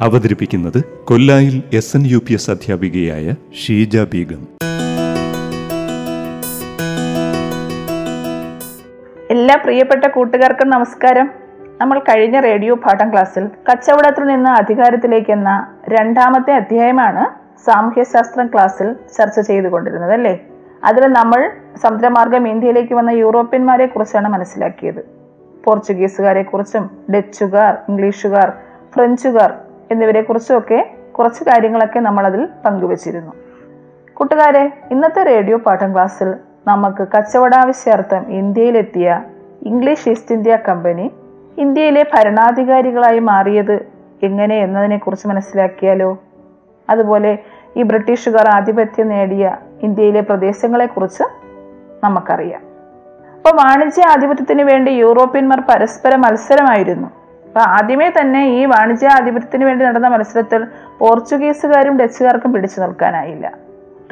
അവതരിപ്പിക്കുന്നത് കൊല്ലായിൽ S N U P S അധ്യാപികയായ ഷീജ ബീഗം. എല്ലാ പ്രിയപ്പെട്ട കൂട്ടുകാർക്കും നമസ്കാരം. നമ്മൾ കഴിഞ്ഞ റേഡിയോ പാഠം ക്ലാസ്സിൽ കച്ചവടത്തിൽ നിന്ന് അധികാരത്തിലേക്ക് എന്ന രണ്ടാമത്തെ അധ്യായമാണ് സാമൂഹ്യശാസ്ത്രം ക്ലാസ്സിൽ ചർച്ച ചെയ്തുകൊണ്ടിരുന്നത് അല്ലേ? അതിൽ നമ്മൾ സമുദ്രമാർഗം ഇന്ത്യയിലേക്ക് വന്ന യൂറോപ്യന്മാരെ കുറിച്ചാണ് മനസ്സിലാക്കിയത്. പോർച്ചുഗീസുകാരെ കുറിച്ചും ഡച്ചുകാർ ഇംഗ്ലീഷുകാർ ഫ്രഞ്ചുകാർ എന്നിവരെ കുറിച്ചുമൊക്കെ കുറച്ച് കാര്യങ്ങളൊക്കെ നമ്മൾ അതിൽ പങ്കുവച്ചിരുന്നു. കൂട്ടുകാരെ ഇന്നത്തെ റേഡിയോ പാഠം ക്ലാസ്സിൽ നമുക്ക് കച്ചവടാവശ്യാർത്ഥം ഇന്ത്യയിലെത്തിയ ഇംഗ്ലീഷ് ഈസ്റ്റ് ഇന്ത്യ കമ്പനി ഇന്ത്യയിലെ ഭരണാധികാരികളായി മാറിയത് എങ്ങനെ എന്നതിനെക്കുറിച്ച് മനസ്സിലാക്കിയാലോ? അതുപോലെ ഈ ബ്രിട്ടീഷുകാർ ആധിപത്യം നേടിയ ഇന്ത്യയിലെ പ്രദേശങ്ങളെക്കുറിച്ച് നമുക്കറിയാം. അപ്പോൾ വാണിജ്യ ആധിപത്യത്തിന് വേണ്ടി യൂറോപ്യന്മാർ പരസ്പര മത്സരമായിരുന്നു. അപ്പൊ ആദ്യമേ തന്നെ ഈ വാണിജ്യ ആധിപത്യത്തിന് വേണ്ടി നടന്ന മത്സരത്തിൽ പോർച്ചുഗീസുകാരും ഡച്ചുകാർക്കും പിടിച്ചു നിൽക്കാനായില്ല.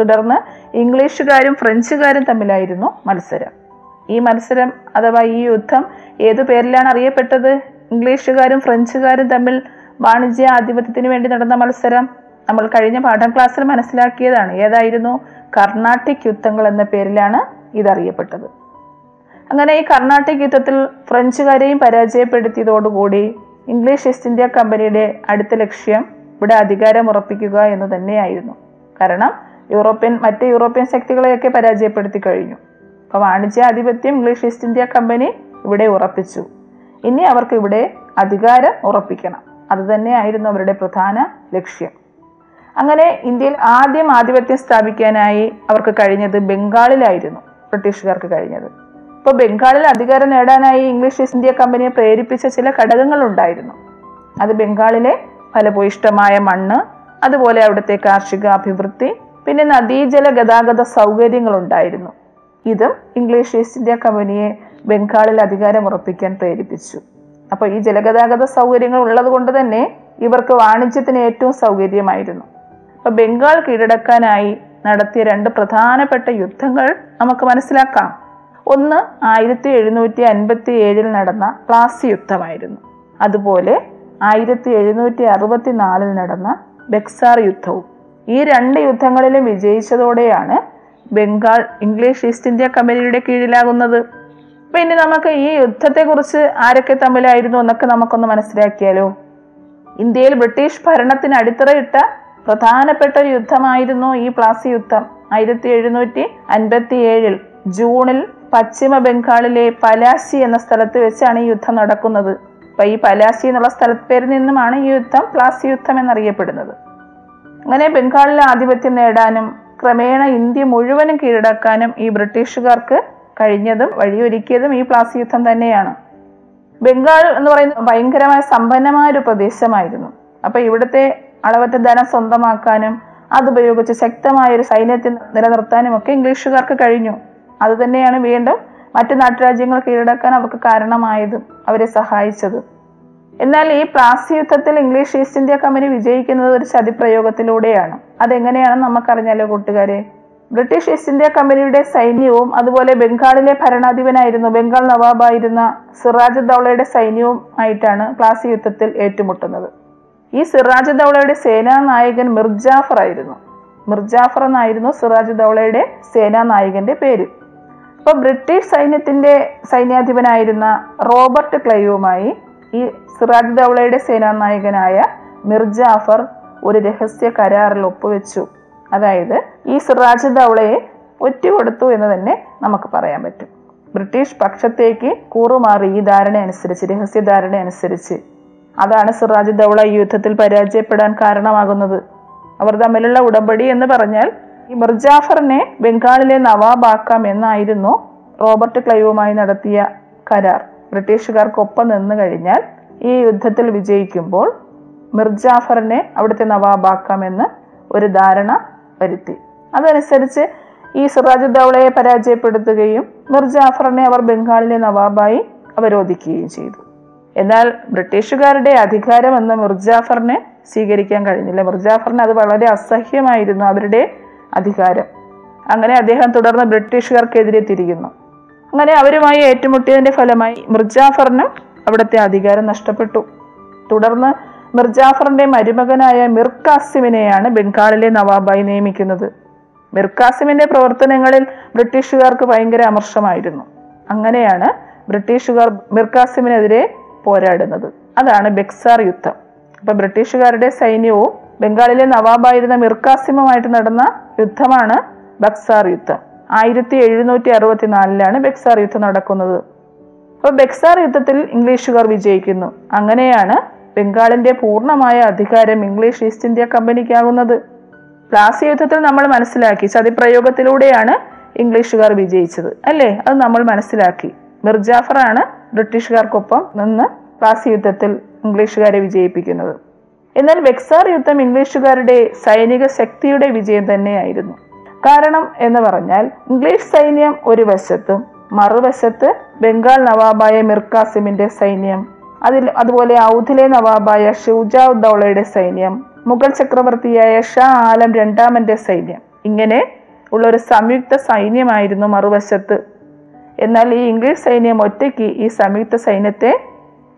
തുടർന്ന് ഇംഗ്ലീഷുകാരും ഫ്രഞ്ചുകാരും തമ്മിലായിരുന്നു മത്സരം. ഈ മത്സരം അഥവാ ഈ യുദ്ധം ഏതു പേരിലാണ് അറിയപ്പെട്ടത്? ഇംഗ്ലീഷുകാരും ഫ്രഞ്ചുകാരും തമ്മിൽ വാണിജ്യ ആധിപത്യത്തിന് വേണ്ടി നടന്ന മത്സരം നമ്മൾ കഴിഞ്ഞ പാഠം ക്ലാസ്സിൽ മനസ്സിലാക്കിയതാണ്. ഏതായിരുന്നു? കർണാട്ടിക് യുദ്ധങ്ങൾ എന്ന പേരിലാണ് ഇതറിയപ്പെട്ടത്. അങ്ങനെ ഈ കർണാട്ടിക് യുദ്ധത്തിൽ ഫ്രഞ്ചുകാരെയും പരാജയപ്പെടുത്തിയതോടുകൂടി ഇംഗ്ലീഷ് ഈസ്റ്റ് ഇന്ത്യ കമ്പനിയുടെ അടുത്ത ലക്ഷ്യം ഇവിടെ അധികാരം ഉറപ്പിക്കുക എന്ന് തന്നെയായിരുന്നു. കാരണം യൂറോപ്യൻ മറ്റ് യൂറോപ്യൻ ശക്തികളെയൊക്കെ പരാജയപ്പെടുത്തി കഴിഞ്ഞു. അപ്പോൾ വാണിജ്യാധിപത്യം ഇംഗ്ലീഷ് ഈസ്റ്റ് ഇന്ത്യ കമ്പനി ഇവിടെ ഉറപ്പിച്ചു. ഇനി അവർക്ക് ഇവിടെ അധികാരം ഉറപ്പിക്കണം. അതുതന്നെയായിരുന്നു അവരുടെ പ്രധാന ലക്ഷ്യം. അങ്ങനെ ഇന്ത്യയിൽ ആദ്യം ആധിപത്യം സ്ഥാപിക്കാനായി അവർക്ക് കഴിഞ്ഞത് ബംഗാളിലായിരുന്നു ബ്രിട്ടീഷുകാർക്ക് കഴിഞ്ഞത്. ഇപ്പോൾ ബംഗാളിൽ അധികാരം നേടാനായി ഇംഗ്ലീഷ് ഈസ്റ്റ് ഇന്ത്യ കമ്പനിയെ പ്രേരിപ്പിച്ച ചില ഘടകങ്ങൾ ഉണ്ടായിരുന്നു അത് ബംഗാളിലെ ഫലഭൂയിഷ്ടമായ മണ്ണ് അതുപോലെ അവിടുത്തെ കാർഷിക അഭിവൃദ്ധി പിന്നെ നദീജല ഗതാഗത സൗകര്യങ്ങൾ ഉണ്ടായിരുന്നു ഇതും ഇംഗ്ലീഷ് ഈസ്റ്റ് ഇന്ത്യ കമ്പനിയെ ബംഗാളിൽ അധികാരം ഉറപ്പിക്കാൻ പ്രേരിപ്പിച്ചു. അപ്പോൾ ഈ ജലഗതാഗത സൗകര്യങ്ങൾ ഉള്ളത് കൊണ്ട് തന്നെ ഇവർക്ക് വാണിജ്യത്തിന് ഏറ്റവും സൗകര്യമായിരുന്നു. അപ്പോൾ ബംഗാൾ കീഴടക്കാനായി നടത്തിയ രണ്ട് പ്രധാനപ്പെട്ട യുദ്ധങ്ങൾ നമുക്ക് മനസ്സിലാക്കാം. ഒന്ന് ആയിരത്തി എഴുന്നൂറ്റി അൻപത്തി ഏഴിൽ നടന്ന പ്ലാസി യുദ്ധമായിരുന്നു. അതുപോലെ ആയിരത്തി എഴുന്നൂറ്റി അറുപത്തി നാലിൽ നടന്ന ബെക്സാർ യുദ്ധവും. ഈ രണ്ട് യുദ്ധങ്ങളിലും വിജയിച്ചതോടെയാണ് ബംഗാൾ ഇംഗ്ലീഷ് ഈസ്റ്റ് ഇന്ത്യ കമ്പനിയുടെ കീഴിലാകുന്നത്. അപ്പൊ ഇനി നമുക്ക് ഈ യുദ്ധത്തെക്കുറിച്ച് ആരൊക്കെ തമ്മിലായിരുന്നു എന്നൊക്കെ നമുക്കൊന്ന് മനസ്സിലാക്കിയാലോ? ഇന്ത്യയിൽ ബ്രിട്ടീഷ് ഭരണത്തിന് അടിത്തറയിട്ട പ്രധാനപ്പെട്ട ഒരു യുദ്ധമായിരുന്നു ഈ പ്ലാസി യുദ്ധം. ആയിരത്തി എഴുന്നൂറ്റി അൻപത്തി ഏഴിൽ ജൂണിൽ പശ്ചിമ ബംഗാളിലെ പലാസി എന്ന സ്ഥലത്ത് വെച്ചാണ് ഈ യുദ്ധം നടക്കുന്നത്. അപ്പൊ ഈ പലാസി എന്നുള്ള സ്ഥലപ്പേരിൽ നിന്നുമാണ് ഈ യുദ്ധം പ്ലാസി യുദ്ധം എന്നറിയപ്പെടുന്നത്. അങ്ങനെ ബംഗാളിലെ ആധിപത്യം നേടാനും ക്രമേണ ഇന്ത്യ മുഴുവനും കീഴടക്കാനും ഈ ബ്രിട്ടീഷുകാർക്ക് കഴിഞ്ഞതും വഴിയൊരുക്കിയതും ഈ പ്ലാസി യുദ്ധം തന്നെയാണ്. ബംഗാൾ എന്ന് പറയുന്നത് ഭയങ്കരമായ സമ്പന്നമായ ഒരു പ്രദേശമായിരുന്നു. അപ്പൊ ഇവിടുത്തെ അളവറ്റ ധനം സ്വന്തമാക്കാനും അതുപയോഗിച്ച് ശക്തമായ ഒരു സൈന്യത്തെ നിലനിർത്താനും ഒക്കെ ഇംഗ്ലീഷുകാർക്ക് കഴിഞ്ഞു. അത് തന്നെയാണ് വീണ്ടും മറ്റു നാട്ടുരാജ്യങ്ങൾ കീഴടക്കാൻ അവർക്ക് കാരണമായതും അവരെ സഹായിച്ചതും. എന്നാൽ ഈ പ്ലാസി യുദ്ധത്തിൽ ഇംഗ്ലീഷ് ഈസ്റ്റ് ഇന്ത്യ കമ്പനി വിജയിക്കുന്നത് ഒരു ചതിപ്രയോഗത്തിലൂടെയാണ്. അതെങ്ങനെയാണെന്ന് നമുക്കറിഞ്ഞാലോ കൂട്ടുകാരെ? ബ്രിട്ടീഷ് ഈസ്റ്റ് ഇന്ത്യ കമ്പനിയുടെ സൈന്യവും അതുപോലെ ബംഗാളിലെ ഭരണാധിപനായിരുന്നു ബംഗാൾ നവാബായിരുന്ന സിറാജ് ദൗളയുടെ സൈന്യവും ആയിട്ടാണ് പ്ലാസി യുദ്ധത്തിൽ ഏറ്റുമുട്ടുന്നത്. ഈ സിറാജ് ദൗളയുടെ സേനാ നായകൻ മിർജാഫർ ആയിരുന്നു മിർജാഫർ എന്നായിരുന്നു സിറാജ് ദൗളയുടെ സേനാ നായകന്റെ പേര്. അപ്പൊ ബ്രിട്ടീഷ് സൈന്യത്തിന്റെ സൈന്യാധിപനായിരുന്ന റോബർട്ട് ക്ലൈവുമായി ഈ സിറാജ് ദൗളയുടെ സേനാനായകനായ മിർജാഫർ ഒരു രഹസ്യ കരാറിൽ ഒപ്പുവെച്ചു. അതായത് ഈ സിറാജ് ദൗളയെ ഒറ്റുകൊടുത്തു എന്ന് തന്നെ നമുക്ക് പറയാൻ പറ്റും. ബ്രിട്ടീഷ് പക്ഷത്തേക്ക് കൂറുമാറി ഈ ധാരണ അനുസരിച്ച് രഹസ്യ ധാരണ അനുസരിച്ച്. അതാണ് സിറാജ് ദൗള ഈ യുദ്ധത്തിൽ പരാജയപ്പെടാൻ കാരണമാകുന്നത്. അവർ തമ്മിലുള്ള ഉടമ്പടി എന്ന് പറഞ്ഞാൽ ഈ മിർജാഫറിനെ ബംഗാളിലെ നവാബാക്കാം എന്നായിരുന്നു റോബർട്ട് ക്ലൈവുമായി നടത്തിയ കരാർ. ബ്രിട്ടീഷുകാർക്കൊപ്പം നിന്ന് കഴിഞ്ഞാൽ ഈ യുദ്ധത്തിൽ വിജയിക്കുമ്പോൾ മിർജാഫറിനെ അവിടുത്തെ നവാബാക്കാമെന്ന് ഒരു ധാരണ വരുത്തി. അതനുസരിച്ച് ഈ സിറാജുദ്ദൗളയെ പരാജയപ്പെടുത്തുകയും മിർജാഫറിനെ അവർ ബംഗാളിലെ നവാബായി അവരോധിക്കുകയും ചെയ്തു. എന്നാൽ ബ്രിട്ടീഷുകാരുടെ അധികാരം എന്ന മിർജാഫറിനെ സ്വീകരിക്കാൻ കഴിഞ്ഞില്ല. മിർജാഫറിന് അത് വളരെ അസഹ്യമായിരുന്നു. അവരുടെ അധികാരം. അങ്ങനെ അദ്ദേഹം തുടർന്ന് ബ്രിട്ടീഷുകാർക്കെതിരെ തിരിയുന്നു. അങ്ങനെ അവരുമായി ഏറ്റുമുട്ടിയതിന്റെ ഫലമായി മിർജാഫറിനും അവിടുത്തെ അധികാരം നഷ്ടപ്പെട്ടു. തുടർന്ന് മിർജാഫറിന്റെ മരുമകനായ മിർ കാസിമിനെയാണ് ബംഗാളിലെ നവാബായി നിയമിക്കുന്നത്. മിർ കാസിമിന്റെ പ്രവർത്തനങ്ങളിൽ ബ്രിട്ടീഷുകാർക്ക് ഭയങ്കര അമർഷമായിരുന്നു. അങ്ങനെയാണ് ബ്രിട്ടീഷുകാർ മിർ കാസിമിനെതിരെ പോരാടുന്നത്. അതാണ് ബെക്സാർ യുദ്ധം. അപ്പൊ ബ്രിട്ടീഷുകാരുടെ സൈന്യവും ബംഗാളിലെ നവാബായിരുന്ന മിർക്കാസിമുമായിട്ട് നടന്ന യുദ്ധമാണ് ബക്സാർ യുദ്ധം. ആയിരത്തി എഴുന്നൂറ്റി അറുപത്തിനാലിലാണ് ബക്സാർ യുദ്ധം നടക്കുന്നത്. അപ്പോൾ ബക്സാർ യുദ്ധത്തിൽ ഇംഗ്ലീഷുകാർ വിജയിക്കുന്നു. അങ്ങനെയാണ് ബംഗാളിന്റെ പൂർണമായ അധികാരം ഇംഗ്ലീഷ് ഈസ്റ്റ് ഇന്ത്യ കമ്പനിക്കാകുന്നത്. പ്ലാസി യുദ്ധത്തിൽ നമ്മൾ മനസ്സിലാക്കി ചതിപ്രയോഗത്തിലൂടെയാണ് ഇംഗ്ലീഷുകാർ വിജയിച്ചത്. അല്ലേ? അത് നമ്മൾ മനസ്സിലാക്കി. മിർജാഫറാണ് ബ്രിട്ടീഷുകാർക്കൊപ്പം നിന്ന് പ്ലാസി യുദ്ധത്തിൽ ഇംഗ്ലീഷുകാരെ വിജയിപ്പിക്കുന്നത്. എന്നാൽ വെക്സാർ യുദ്ധം ഇംഗ്ലീഷുകാരുടെ സൈനിക ശക്തിയുടെ വിജയം തന്നെയായിരുന്നു. കാരണം എന്ന് പറഞ്ഞാൽ ഇംഗ്ലീഷ് സൈന്യം ഒരു വശത്തും മറുവശത്ത് ബംഗാൾ നവാബായ മിർക്കാസിമിന്റെ സൈന്യം അതിൽ അതുപോലെ ഔധിലെ നവാബായ ഷൂജാ ഉദ്ദൌളയുടെ സൈന്യം മുഗൾ ചക്രവർത്തിയായ ഷാ ആലം രണ്ടാമന്റെ സൈന്യം. ഇങ്ങനെ ഉള്ള ഒരു സംയുക്ത സൈന്യമായിരുന്നു മറുവശത്ത്. എന്നാൽ ഈ ഇംഗ്ലീഷ് സൈന്യം ഒറ്റയ്ക്ക് ഈ സംയുക്ത സൈന്യത്തെ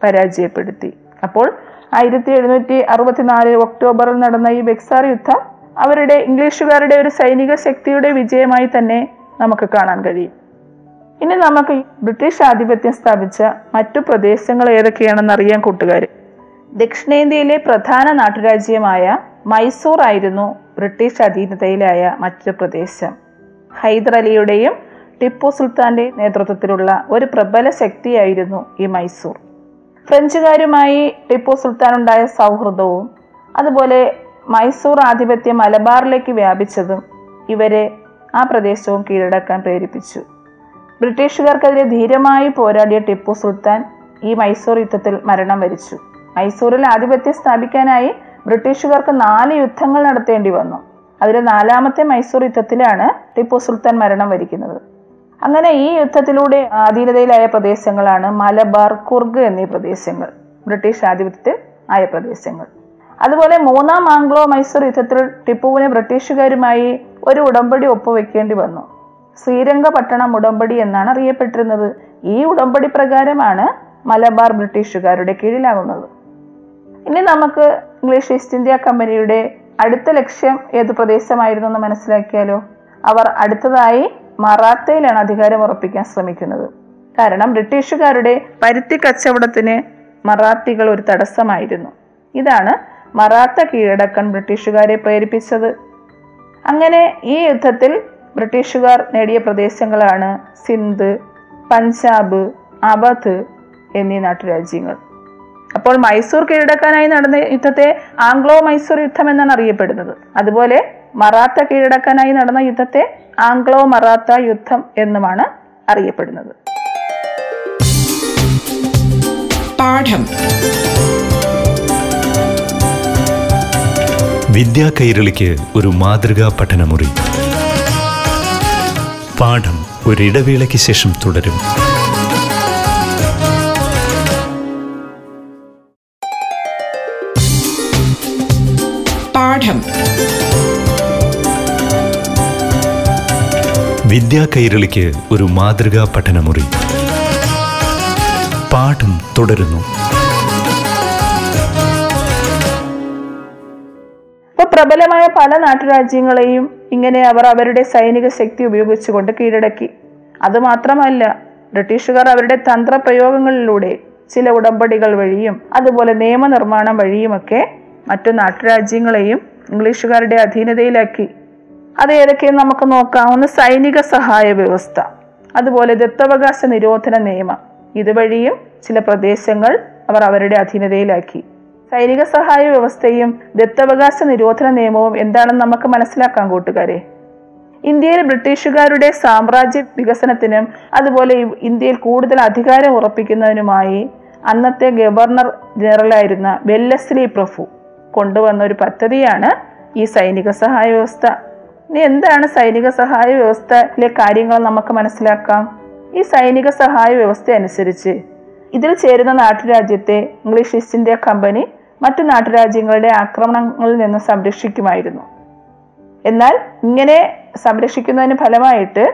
പരാജയപ്പെടുത്തി. അപ്പോൾ ആയിരത്തി എഴുന്നൂറ്റി അറുപത്തിനാല് ഒക്ടോബറിൽ നടന്ന ഈ ബെക്സാർ യുദ്ധം അവരുടെ ഇംഗ്ലീഷുകാരുടെ ഒരു സൈനിക ശക്തിയുടെ വിജയമായി തന്നെ നമുക്ക് കാണാൻ കഴിയും. ഇനി നമുക്ക് ബ്രിട്ടീഷ് ആധിപത്യം സ്ഥാപിച്ച മറ്റു പ്രദേശങ്ങൾ ഏതൊക്കെയാണെന്ന് അറിയാൻ കൂട്ടുകാർ ദക്ഷിണേന്ത്യയിലെ പ്രധാന നാട്ടുരാജ്യമായ മൈസൂർ ആയിരുന്നു ബ്രിട്ടീഷ് അധീനതയിലായ മറ്റൊരു പ്രദേശം. ഹൈദരലിയുടെയും ടിപ്പു സുൽത്താന്റെ നേതൃത്വത്തിലുള്ള ഒരു പ്രബല ശക്തിയായിരുന്നു ഈ മൈസൂർ. ഫ്രഞ്ചുകാരുമായി ടിപ്പു സുൽത്താൻ ഉണ്ടായ സൗഹൃദവും അതുപോലെ മൈസൂർ ആധിപത്യം മലബാറിലേക്ക് വ്യാപിച്ചതും ഇവരെ ആ പ്രദേശവും കീഴടക്കാൻ പ്രേരിപ്പിച്ചു. ബ്രിട്ടീഷുകാർക്കെതിരെ ധീരമായി പോരാടിയ ടിപ്പു സുൽത്താൻ ഈ മൈസൂർ യുദ്ധത്തിൽ മരണം വരിച്ചു. മൈസൂരിൽ ആധിപത്യം സ്ഥാപിക്കാനായി ബ്രിട്ടീഷുകാർക്ക് നാല് യുദ്ധങ്ങൾ നടത്തേണ്ടി വന്നു. അതിലെ നാലാമത്തെ മൈസൂർ യുദ്ധത്തിലാണ് ടിപ്പു സുൽത്താൻ മരണം വരിക്കുന്നത്. അങ്ങനെ ഈ യുദ്ധത്തിലൂടെ അധീനതയിലായ പ്രദേശങ്ങളാണ് മലബാർ കുർഗ് എന്നീ പ്രദേശങ്ങൾ ബ്രിട്ടീഷ് ആധിപത്യത്തിൽ ആയ പ്രദേശങ്ങൾ. അതുപോലെ മൂന്നാം ആംഗ്ലോ മൈസൂർ യുദ്ധത്തിൽ ടിപ്പുവിനെ ബ്രിട്ടീഷുകാരുമായി ഒരു ഉടമ്പടി ഒപ്പുവെക്കേണ്ടി വന്നു. ശ്രീരംഗപട്ടണം ഉടമ്പടി എന്നാണ് അറിയപ്പെട്ടിരുന്നത്. ഈ ഉടമ്പടി പ്രകാരമാണ് മലബാർ ബ്രിട്ടീഷുകാരുടെ കീഴിലാകുന്നത് ഇനി നമുക്ക് ഇംഗ്ലീഷ് ഈസ്റ്റ് ഇന്ത്യ കമ്പനിയുടെ അടുത്ത ലക്ഷ്യം ഏത് പ്രദേശമായിരുന്നു എന്ന് മനസ്സിലാക്കിയാലോ? അവർ അടുത്തതായി മറാത്തയിലാണ് അധികാരം ഉറപ്പിക്കാൻ ശ്രമിക്കുന്നത്. കാരണം ബ്രിട്ടീഷുകാരുടെ പരുത്തി കച്ചവടത്തിന് മറാത്തികൾ ഒരു തടസ്സമായിരുന്നു. ഇതാണ് മറാത്ത കീഴടക്കാൻ ബ്രിട്ടീഷുകാരെ പ്രേരിപ്പിച്ചത്. അങ്ങനെ ഈ യുദ്ധത്തിൽ ബ്രിട്ടീഷുകാർ നേടിയ പ്രദേശങ്ങളാണ് സിന്ധ് പഞ്ചാബ് അവധ് എന്നീ നാട്ടുരാജ്യങ്ങൾ. അപ്പോൾ മൈസൂർ കീഴടക്കാനായി നടന്ന യുദ്ധത്തെ ആംഗ്ലോ മൈസൂർ യുദ്ധം എന്നാണ് അറിയപ്പെടുന്നത്. അതുപോലെ മറാത്ത കീഴടക്കാനായി നടന്ന യുദ്ധത്തെ ആംഗ്ലോ മറാത്ത യുദ്ധം എന്നുമാണ് അറിയപ്പെടുന്നത്. പാഠം. വിദ്യാ കൈരളിക്ക് ഒരു മാതൃകാ പഠനമുറി. പാഠം ഒരിടവേളയ്ക്ക് ശേഷം തുടരും. പാഠം. വിദ്യാ കൈരളിക്ക് ഒരു മാതൃകാ പഠനമുറി. പാഠം തുടരുന്നു. പ്രബലമായ പല നാട്ടുരാജ്യങ്ങളെയും ഇങ്ങനെ അവർ അവരുടെ സൈനിക ശക്തി ഉപയോഗിച്ചുകൊണ്ട് കീഴടക്കി. അതുമാത്രമല്ല ബ്രിട്ടീഷുകാർ അവരുടെ തന്ത്രപ്രയോഗങ്ങളിലൂടെ ചില ഉടമ്പടികൾ വഴിയും അതുപോലെ നിയമനിർമ്മാണം വഴിയുമൊക്കെ മറ്റു നാട്ടുരാജ്യങ്ങളെയും ഇംഗ്ലീഷുകാരുടെ അധീനതയിലാക്കി. അത് ഏതൊക്കെയെന്ന് നമുക്ക് നോക്കാം. ഒന്ന് സൈനിക സഹായ വ്യവസ്ഥ. അതുപോലെ ദത്തവകാശ നിരോധന നിയമം. ഇതുവഴിയും ചില പ്രദേശങ്ങൾ അവർ അവരുടെ അധീനതയിലാക്കി. സൈനിക സഹായ വ്യവസ്ഥയും ദത്തവകാശ നിരോധന നിയമവും എന്താണെന്ന് നമുക്ക് മനസ്സിലാക്കാം കൂട്ടുകാരെ. ഇന്ത്യയിൽ ബ്രിട്ടീഷുകാരുടെ സാമ്രാജ്യ വികസനത്തിനും അതുപോലെ ഇന്ത്യയിൽ കൂടുതൽ അധികാരം ഉറപ്പിക്കുന്നതിനുമായി അന്നത്തെ ഗവർണർ ജനറലായിരുന്ന വെല്ലസ്ലി പ്രഭു കൊണ്ടുവന്ന ഒരു പദ്ധതിയാണ് ഈ സൈനിക സഹായ വ്യവസ്ഥ. ഇനി എന്താണ് സൈനിക സഹായ വ്യവസ്ഥയിലെ കാര്യങ്ങൾ നമുക്ക് മനസ്സിലാക്കാം? ഈ സൈനിക സഹായ വ്യവസ്ഥ അനുസരിച്ച് ഇതിൽ ചേരുന്ന നാട്ടുരാജ്യത്തെ ഇംഗ്ലീഷ് ഈസ്റ്റ് ഇന്ത്യ കമ്പനി മറ്റു നാട്ടുരാജ്യങ്ങളുടെ ആക്രമണങ്ങളിൽ നിന്ന് സംരക്ഷിക്കുമായിരുന്നു. എന്നാൽ ഇങ്ങനെ സംരക്ഷിക്കുന്നതിന് ഫലമായിട്ട്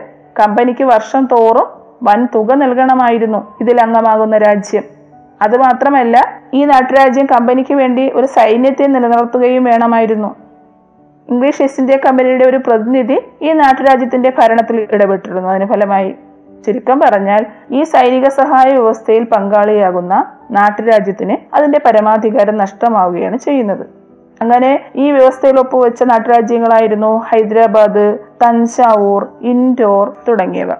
കമ്പനിക്ക് വർഷം തോറും വൻ തുക നൽകണമായിരുന്നു ഇതിൽ അംഗമാകുന്ന രാജ്യം. അതുമാത്രമല്ല ഈ നാട്ടുരാജ്യം കമ്പനിക്ക് വേണ്ടി ഒരു സൈന്യത്തെ നിലനിർത്തുകയും വേണമായിരുന്നു. ഇംഗ്ലീഷ് ഈസ്റ്റ് ഇന്ത്യ കമ്പനിയുടെ ഒരു പ്രതിനിധി ഈ നാട്ടുരാജ്യത്തിന്റെ ഭരണത്തിൽ ഇടപെട്ടിരുന്നു. അതിന് ഫലമായി ചുരുക്കം പറഞ്ഞാൽ ഈ സൈനിക സഹായ വ്യവസ്ഥയിൽ പങ്കാളിയാകുന്ന നാട്ടുരാജ്യത്തിന് അതിന്റെ പരമാധികാരം നഷ്ടമാവുകയാണ് ചെയ്യുന്നത്. അങ്ങനെ ഈ വ്യവസ്ഥയിൽ ഒപ്പുവെച്ച നാട്ടുരാജ്യങ്ങളായിരുന്നു ഹൈദരാബാദ് തഞ്ചാവൂർ ഇൻഡോർ തുടങ്ങിയവ.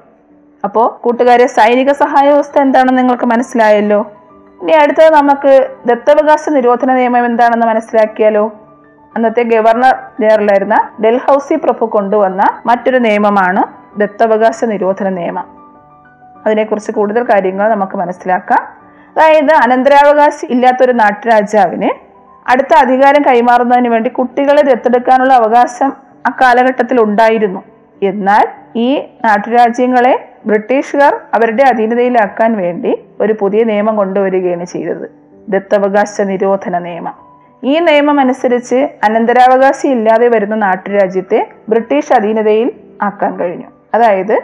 അപ്പോൾ കൂട്ടുകാരെ സൈനിക സഹായ വ്യവസ്ഥ എന്താണെന്ന് നിങ്ങൾക്ക് മനസ്സിലായല്ലോ? ഇനി അടുത്തത് നമുക്ക് ദത്തവകാശ നിരോധന നിയമം എന്താണെന്ന് മനസ്സിലാക്കിയാലോ? അന്നത്തെ ഗവർണർ ജനറലായിരുന്ന ഡൽഹൌസി പ്രഭു കൊണ്ടുവന്ന മറ്റൊരു നിയമമാണ് ദത്തവകാശ നിരോധന നിയമം. അതിനെക്കുറിച്ച് കൂടുതൽ കാര്യങ്ങൾ നമുക്ക് മനസ്സിലാക്കാം. അതായത് അനന്തരാവകാശി ഇല്ലാത്തൊരു നാട്ടുരാജാവിന് അടുത്ത അധികാരം കൈമാറുന്നതിന് വേണ്ടി കുട്ടികളെ ദത്തെടുക്കാനുള്ള അവകാശം ആ കാലഘട്ടത്തിൽ ഉണ്ടായിരുന്നു. എന്നാൽ ഈ നാട്ടുരാജ്യങ്ങളെ ബ്രിട്ടീഷുകാർ അവരുടെ അധീനതയിലാക്കാൻ വേണ്ടി ഒരു പുതിയ നിയമം കൊണ്ടുവരികയാണ് ചെയ്തത്. ദത്തവകാശ നിരോധന നിയമം. ഈ നിയമം അനുസരിച്ച് അനന്തരാവകാശി ഇല്ലാതെ വരുന്ന നാട്ടുരാജ്യത്തെ ബ്രിട്ടീഷ് അധീനതയിൽ ആക്കാൻ കഴിഞ്ഞു. അതായത്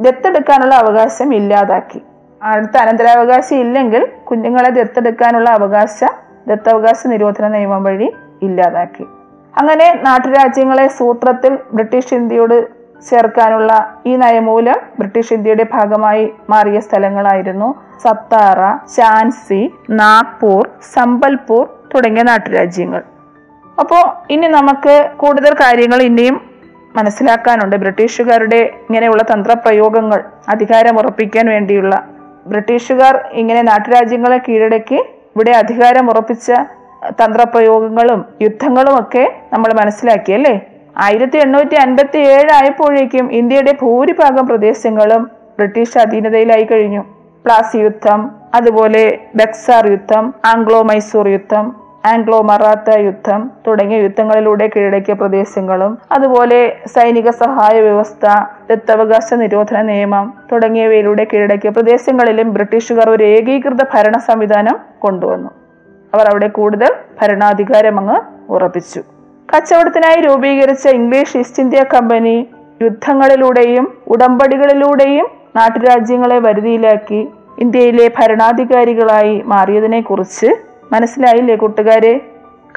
ദത്തെടുക്കാനുള്ള അവകാശം ഇല്ലാതാക്കി. അടുത്ത അനന്തരാവകാശി ഇല്ലെങ്കിൽ കുഞ്ഞുങ്ങളെ ദത്തെടുക്കാനുള്ള അവകാശ ദത്തവകാശ നിരോധന നിയമം വഴി ഇല്ലാതാക്കി. അങ്ങനെ നാട്ടുരാജ്യങ്ങളെ സൂത്രത്തിൽ ബ്രിട്ടീഷ് ഇന്ത്യയോട് ചേർക്കാനുള്ള ഈ നയമൂലം ബ്രിട്ടീഷ് ഇന്ത്യയുടെ ഭാഗമായി മാറിയ സ്ഥലങ്ങളായിരുന്നു സത്താറ ഝാൻസി നാഗ്പൂർ സംബൽപൂർ തുടങ്ങിയ നാട്ടുരാജ്യങ്ങൾ. അപ്പോൾ ഇനി നമുക്ക് കൂടുതൽ കാര്യങ്ങൾ ഇനിയും മനസ്സിലാക്കാനുണ്ട്. ബ്രിട്ടീഷുകാരുടെ ഇങ്ങനെയുള്ള തന്ത്രപ്രയോഗങ്ങൾ അധികാരം ഉറപ്പിക്കാൻ വേണ്ടിയുള്ള. ബ്രിട്ടീഷുകാർ ഇങ്ങനെ നാട്ടുരാജ്യങ്ങളെ കീഴടക്കി ഇവിടെ അധികാരം ഉറപ്പിച്ച തന്ത്രപ്രയോഗങ്ങളും യുദ്ധങ്ങളും ഒക്കെ നമ്മൾ മനസ്സിലാക്കി അല്ലേ? ആയിരത്തി എണ്ണൂറ്റി അൻപത്തി ഏഴ് ആയപ്പോഴേക്കും ഇന്ത്യയുടെ ഭൂരിഭാഗം പ്രദേശങ്ങളും ബ്രിട്ടീഷ് അധീനതയിലായി കഴിഞ്ഞു. പ്ലാസി യുദ്ധം അതുപോലെ ബക്സാർ യുദ്ധം ആംഗ്ലോ മൈസൂർ യുദ്ധം ആംഗ്ലോ മറാത്ത യുദ്ധം തുടങ്ങിയ യുദ്ധങ്ങളിലൂടെ കീഴടക്കിയ പ്രദേശങ്ങളും അതുപോലെ സൈനിക സഹായ വ്യവസ്ഥ ദത്തവകാശ നിരോധന നിയമം തുടങ്ങിയവയിലൂടെ കീഴടക്കിയ പ്രദേശങ്ങളിലും ബ്രിട്ടീഷുകാർ ഒരു ഏകീകൃത ഭരണ സംവിധാനം കൊണ്ടുവന്നു. അവർ അവിടെ കൂടുതൽ ഭരണാധികാരം അങ്ങ് ഉറപ്പിച്ചു. കച്ചവടത്തിനായി രൂപീകരിച്ച ഇംഗ്ലീഷ് ഈസ്റ്റ് ഇന്ത്യ കമ്പനി യുദ്ധങ്ങളിലൂടെയും ഉടമ്പടികളിലൂടെയും നാട്ടുരാജ്യങ്ങളെ വരുതിയിലാക്കി ഇന്ത്യയിലെ ഭരണാധികാരികളായി മാറിയതിനെ കുറിച്ച് മനസ്സിലായില്ലേ കൂട്ടുകാരെ?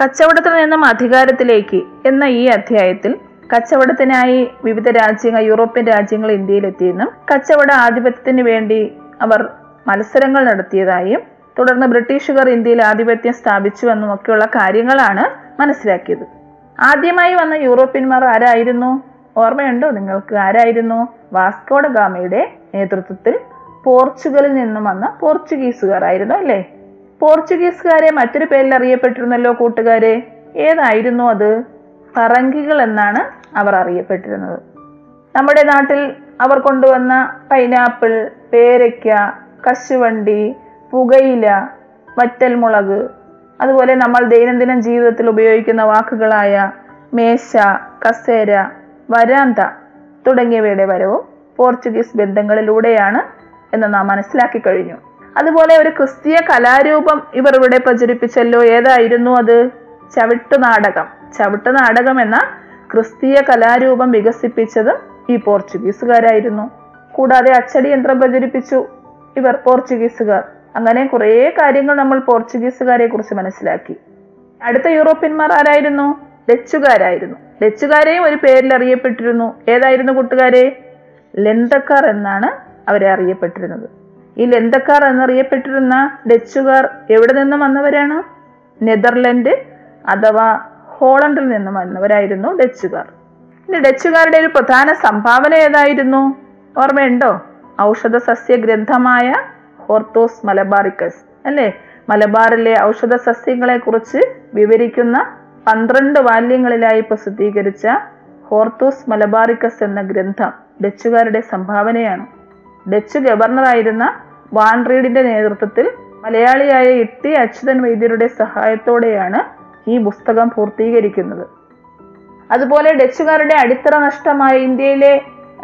കച്ചവടത്തിൽ നിന്നും അധികാരത്തിലേക്ക് എന്ന ഈ അധ്യായത്തിൽ കച്ചവടത്തിനായി വിവിധ രാജ്യങ്ങൾ യൂറോപ്യൻ രാജ്യങ്ങൾ ഇന്ത്യയിലെത്തിയെന്നും കച്ചവട ആധിപത്യത്തിന് വേണ്ടി അവർ മത്സരങ്ങൾ നടത്തിയതായും തുടർന്ന് ബ്രിട്ടീഷുകാർ ഇന്ത്യയിൽ ആധിപത്യം സ്ഥാപിച്ചു എന്നും ഒക്കെയുള്ള കാര്യങ്ങളാണ് മനസ്സിലാക്കിയത്. ആദ്യമായി വന്ന യൂറോപ്യന്മാർ ആരായിരുന്നു? ഓർമ്മയുണ്ടോ നിങ്ങൾക്ക്? ആരായിരുന്നു? വാസ്കോഡ ഗാമയുടെ നേതൃത്വത്തിൽ പോർച്ചുഗലിൽ നിന്നും വന്ന പോർച്ചുഗീസുകാരായിരുന്നു അല്ലേ? പോർച്ചുഗീസുകാരെ മറ്റൊരു പേരിൽ അറിയപ്പെട്ടിരുന്നല്ലോ കൂട്ടുകാരെ? ഏതായിരുന്നു അത്? പറങ്കികൾ എന്നാണ് അവർ അറിയപ്പെട്ടിരുന്നത്. നമ്മുടെ നാട്ടിൽ അവർ കൊണ്ടുവന്ന പൈനാപ്പിൾ പേരയ്ക്ക കശുവണ്ടി പുകയില വറ്റൽമുളക് അതുപോലെ നമ്മൾ ദൈനംദിന ജീവിതത്തിൽ ഉപയോഗിക്കുന്ന വാക്കുകളായ മേശ കസേര വരാന്ത തുടങ്ങിയവയുടെ വരവും പോർച്ചുഗീസ് ബന്ധങ്ങളിലൂടെയാണ് എന്ന് നാം മനസ്സിലാക്കി കഴിഞ്ഞു. അതുപോലെ ഒരു ക്രിസ്തീയ കലാരൂപം ഇവർ ഇവിടെ പ്രചരിപ്പിച്ചല്ലോ. ഏതായിരുന്നു അത്? ചവിട്ടുനാടകം ചവിട്ടുനാടകം എന്ന ക്രിസ്തീയ കലാരൂപം വികസിപ്പിച്ചത് ഈ പോർച്ചുഗീസുകാരായിരുന്നു. കൂടാതെ അച്ചടി യന്ത്രം പ്രചരിപ്പിച്ചു ഇവർ പോർച്ചുഗീസുകാർ. അങ്ങനെ കുറേ കാര്യങ്ങൾ നമ്മൾ പോർച്ചുഗീസുകാരെ കുറിച്ച് മനസ്സിലാക്കി. അടുത്ത യൂറോപ്യന്മാർ ആരായിരുന്നു? ഡച്ചുകാരായിരുന്നു. ഡച്ചുകാരെയും ഒരു പേരിൽ അറിയപ്പെട്ടിരുന്നു. ഏതായിരുന്നു കൂട്ടുകാരെ? ലെന്തക്കാർ എന്നാണ് അവരെ അറിയപ്പെട്ടിരുന്നത്. ഈ ലന്തക്കാർ എന്നറിയപ്പെട്ടിരുന്ന ഡച്ചുകാർ എവിടെ നിന്നും വന്നവരാണ്? നെതർലൻഡ് അഥവാ ഹോളണ്ടിൽ നിന്നും വന്നവരായിരുന്നു ഡച്ചുകാർ. ഇനി ഡച്ചുകാരുടെ ഒരു പ്രധാന സംഭാവന ഏതായിരുന്നു? ഓർമ്മയുണ്ടോ? ഔഷധ സസ്യ ഗ്രന്ഥമായ ഹോർത്തോസ് മലബാറിക്കസ് അല്ലേ? മലബാറിലെ ഔഷധ സസ്യങ്ങളെ കുറിച്ച് വിവരിക്കുന്ന പന്ത്രണ്ട് വാല്യങ്ങളിലായി പ്രസിദ്ധീകരിച്ച ഹോർത്തോസ് മലബാറിക്കസ് എന്ന ഗ്രന്ഥം ഡച്ചുകാരുടെ സംഭാവനയാണ്. ഡച്ച് ഗവർണറായിരുന്ന വാൻറീഡിന്റെ നേതൃത്വത്തിൽ മലയാളിയായ ഇട്ടി അച്യുതൻ വൈദ്യരുടെ സഹായത്തോടെയാണ് ഈ പുസ്തകം പൂർത്തീകരിക്കുന്നത്. അതുപോലെ ഡച്ചുകാരുടെ അടിത്തറ നഷ്ടമായ ഇന്ത്യയിലെ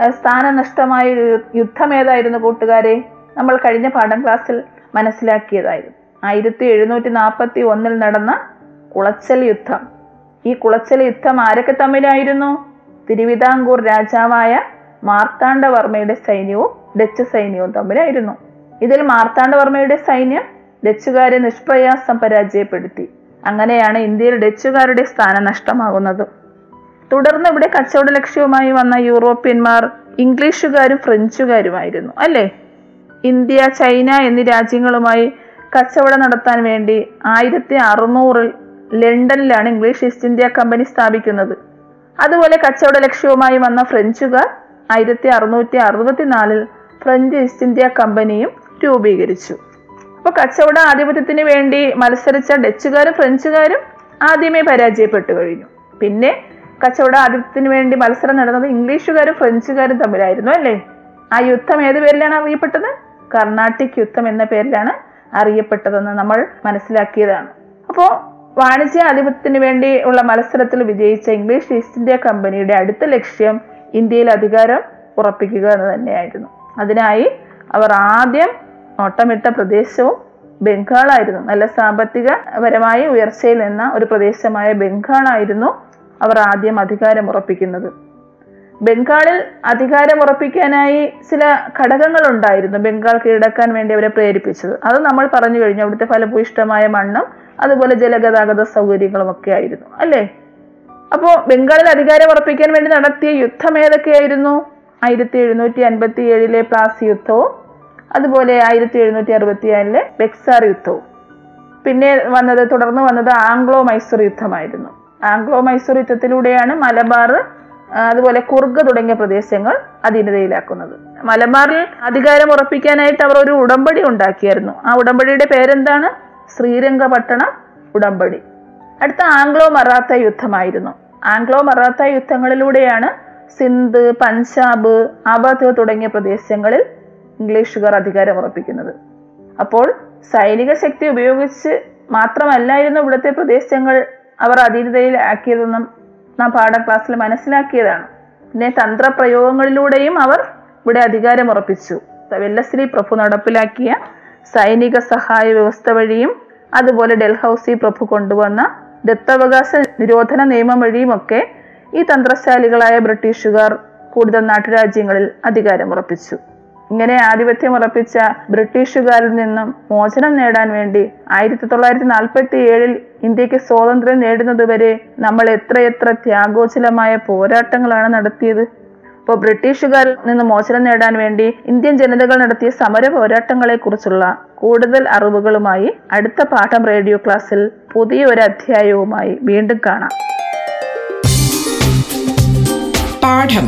സ്ഥാനനഷ്ടമായ യുദ്ധം ഏതായിരുന്നു കൂട്ടുകാരെ? നമ്മൾ കഴിഞ്ഞ പാഠം ക്ലാസ്സിൽ മനസ്സിലാക്കിയതായിരുന്നു. ആയിരത്തി എഴുന്നൂറ്റി നാൽപ്പത്തി ഒന്നിൽ നടന്ന കുളച്ചൽ യുദ്ധം. ഈ കുളച്ചൽ യുദ്ധം ആരൊക്കെ തമ്മിലായിരുന്നു? തിരുവിതാംകൂർ രാജാവായ മാർത്താണ്ഡവർമ്മയുടെ സൈന്യവും ഡച്ച് സൈന്യവും തമ്മിലായിരുന്നു. ഇതിൽ മാർത്താണ്ഡവർമ്മയുടെ സൈന്യം ഡച്ചുകാരെ നിഷ്പ്രയാസം പരാജയപ്പെടുത്തി. അങ്ങനെയാണ് ഇന്ത്യയിൽ ഡച്ചുകാരുടെ സ്ഥാനം നഷ്ടമാകുന്നത്. തുടർന്ന് ഇവിടെ കച്ചവട ലക്ഷ്യവുമായി വന്ന യൂറോപ്യന്മാർ ഇംഗ്ലീഷുകാരും ഫ്രഞ്ചുകാരുമായിരുന്നു അല്ലേ? ഇന്ത്യ ചൈന എന്നീ രാജ്യങ്ങളുമായി കച്ചവടം നടത്താൻ വേണ്ടി ആയിരത്തി അറുന്നൂറിൽ ലണ്ടനിലാണ് ഇംഗ്ലീഷ് ഈസ്റ്റ് ഇന്ത്യ കമ്പനി സ്ഥാപിക്കുന്നത്. അതുപോലെ കച്ചവട ലക്ഷ്യവുമായി വന്ന ഫ്രഞ്ചുകാർ ആയിരത്തി അറുന്നൂറ്റി അറുപത്തിനാലിൽ ഫ്രഞ്ച് ഈസ്റ്റ് ഇന്ത്യ കമ്പനിയും രൂപീകരിച്ചു. അപ്പൊ കച്ചവട ആധിപത്യത്തിന് വേണ്ടി മത്സരിച്ച ഡച്ചുകാരും ഫ്രഞ്ചുകാരും ആദ്യമേ പരാജയപ്പെട്ടു കഴിഞ്ഞു. പിന്നെ കച്ചവട ആധിപത്യത്തിന് വേണ്ടി മത്സരം നടന്നത് ഇംഗ്ലീഷുകാരും ഫ്രഞ്ചുകാരും തമ്മിലായിരുന്നു അല്ലേ? ആ യുദ്ധം ഏത് പേരിലാണ് അറിയപ്പെട്ടത്? കർണാട്ടിക് യുദ്ധം എന്ന പേരിലാണ് അറിയപ്പെട്ടതെന്ന് നമ്മൾ മനസ്സിലാക്കിയതാണ്. അപ്പോൾ വാണിജ്യ ആധിപത്യത്തിന് വേണ്ടി ഉള്ള മത്സരത്തിൽ വിജയിച്ച ഇംഗ്ലീഷ് ഈസ്റ്റ് ഇന്ത്യ കമ്പനിയുടെ അടുത്ത ലക്ഷ്യം ഇന്ത്യയിൽ അധികാരം ഉറപ്പിക്കുക എന്ന് തന്നെയായിരുന്നു. അതിനായി അവർ ആദ്യം നോട്ടമിട്ട പ്രദേശവും ബംഗാളായിരുന്നു. നല്ല സാമ്പത്തികപരമായി ഉയർച്ചയിൽ നിന്ന ഒരു പ്രദേശമായ ബംഗാളായിരുന്നു അവർ ആദ്യം അധികാരം ഉറപ്പിക്കുന്നത് ബംഗാളിൽ അധികാരം ഉറപ്പിക്കാനായി ചില ഘടകങ്ങൾ ഉണ്ടായിരുന്നു ബംഗാൾ കീഴടക്കാൻ വേണ്ടി അവരെ പ്രേരിപ്പിച്ചത്. അത് നമ്മൾ പറഞ്ഞു കഴിഞ്ഞു. അവിടുത്തെ ഫലഭൂയിഷ്ടമായ മണ്ണും അതുപോലെ ജലഗതാഗത സൗകര്യങ്ങളും ഒക്കെ ആയിരുന്നു. അല്ലേ? അപ്പോൾ ബംഗാളിൽ അധികാരം ഉറപ്പിക്കാൻ വേണ്ടി നടത്തിയ യുദ്ധം ഏതൊക്കെയായിരുന്നു? ആയിരത്തി എഴുന്നൂറ്റി അൻപത്തി ഏഴിലെ പ്ലാസി യുദ്ധവും അതുപോലെ ആയിരത്തി എഴുന്നൂറ്റി അറുപത്തി ഏഴിലെ ബെക്സാർ യുദ്ധവും. പിന്നെ വന്നത് തുടർന്ന് വന്നത് ആംഗ്ലോ മൈസൂർ യുദ്ധമായിരുന്നു. ആംഗ്ലോ മൈസൂർ യുദ്ധത്തിലൂടെയാണ് മലബാർ അതുപോലെ കുർഗ് തുടങ്ങിയ പ്രദേശങ്ങൾ അധീനതയിലാക്കുന്നത്. മലബാറിൽ അധികാരം ഉറപ്പിക്കാനായിട്ട് അവർ ഒരു ഉടമ്പടി ഉണ്ടാക്കിയായിരുന്നു. ആ ഉടമ്പടിയുടെ പേരെന്താണ്? ശ്രീരംഗപട്ടണ ഉടമ്പടി. അടുത്ത ആംഗ്ലോ മറാത്ത യുദ്ധമായിരുന്നു. ആംഗ്ലോ മറാത്ത യുദ്ധങ്ങളിലൂടെയാണ് സിന്ധ് പഞ്ചാബ് അവധ് തുടങ്ങിയ പ്രദേശങ്ങളിൽ ഇംഗ്ലീഷുകാർ അധികാരം ഉറപ്പിക്കുന്നത്. അപ്പോൾ സൈനിക ശക്തി ഉപയോഗിച്ച് മാത്രമല്ലായിരുന്നു ഇവിടുത്തെ പ്രദേശങ്ങൾ അവർ അധീനതയിൽ ആക്കിയതെന്നും നാം പാഠം ക്ലാസ്സിൽ മനസ്സിലാക്കിയതാണ്. പിന്നെ തന്ത്രപ്രയോഗങ്ങളിലൂടെയും അവർ ഇവിടെ അധികാരം ഉറപ്പിച്ചു. വെല്ലശ്രീ പ്രഭു നടപ്പിലാക്കിയ സൈനിക സഹായ വ്യവസ്ഥ വഴിയും അതുപോലെ ഡൽഹൌസി പ്രഭു കൊണ്ടുവന്ന ദത്തവകാശ നിരോധന നിയമം വഴിയുമൊക്കെ ഈ തന്ത്രശാലികളായ ബ്രിട്ടീഷുകാർ കൂടുതൽ നാട്ടുരാജ്യങ്ങളിൽ അധികാരം ഉറപ്പിച്ചു. ഇങ്ങനെ ആധിപത്യം ഉറപ്പിച്ച ബ്രിട്ടീഷുകാരിൽ നിന്നും മോചനം നേടാൻ വേണ്ടി ആയിരത്തി തൊള്ളായിരത്തി നാൽപ്പത്തി ഏഴിൽ ഇന്ത്യയ്ക്ക് സ്വാതന്ത്ര്യം നേടുന്നതുവരെ നമ്മൾ എത്രയെത്ര ത്യാഗോചലമായ പോരാട്ടങ്ങളാണ് നടത്തിയത്. ഇപ്പോൾ ബ്രിട്ടീഷുകാരിൽ നിന്ന് മോചനം നേടാൻ വേണ്ടി ഇന്ത്യൻ ജനതകൾ നടത്തിയ സമര പോരാട്ടങ്ങളെക്കുറിച്ചുള്ള കൂടുതൽ അറിവുകളുമായി അടുത്ത പാഠം റേഡിയോ ക്ലാസ്സിൽ പുതിയ ഒരു അധ്യായവുമായി വീണ്ടും കാണാം. പാഠം.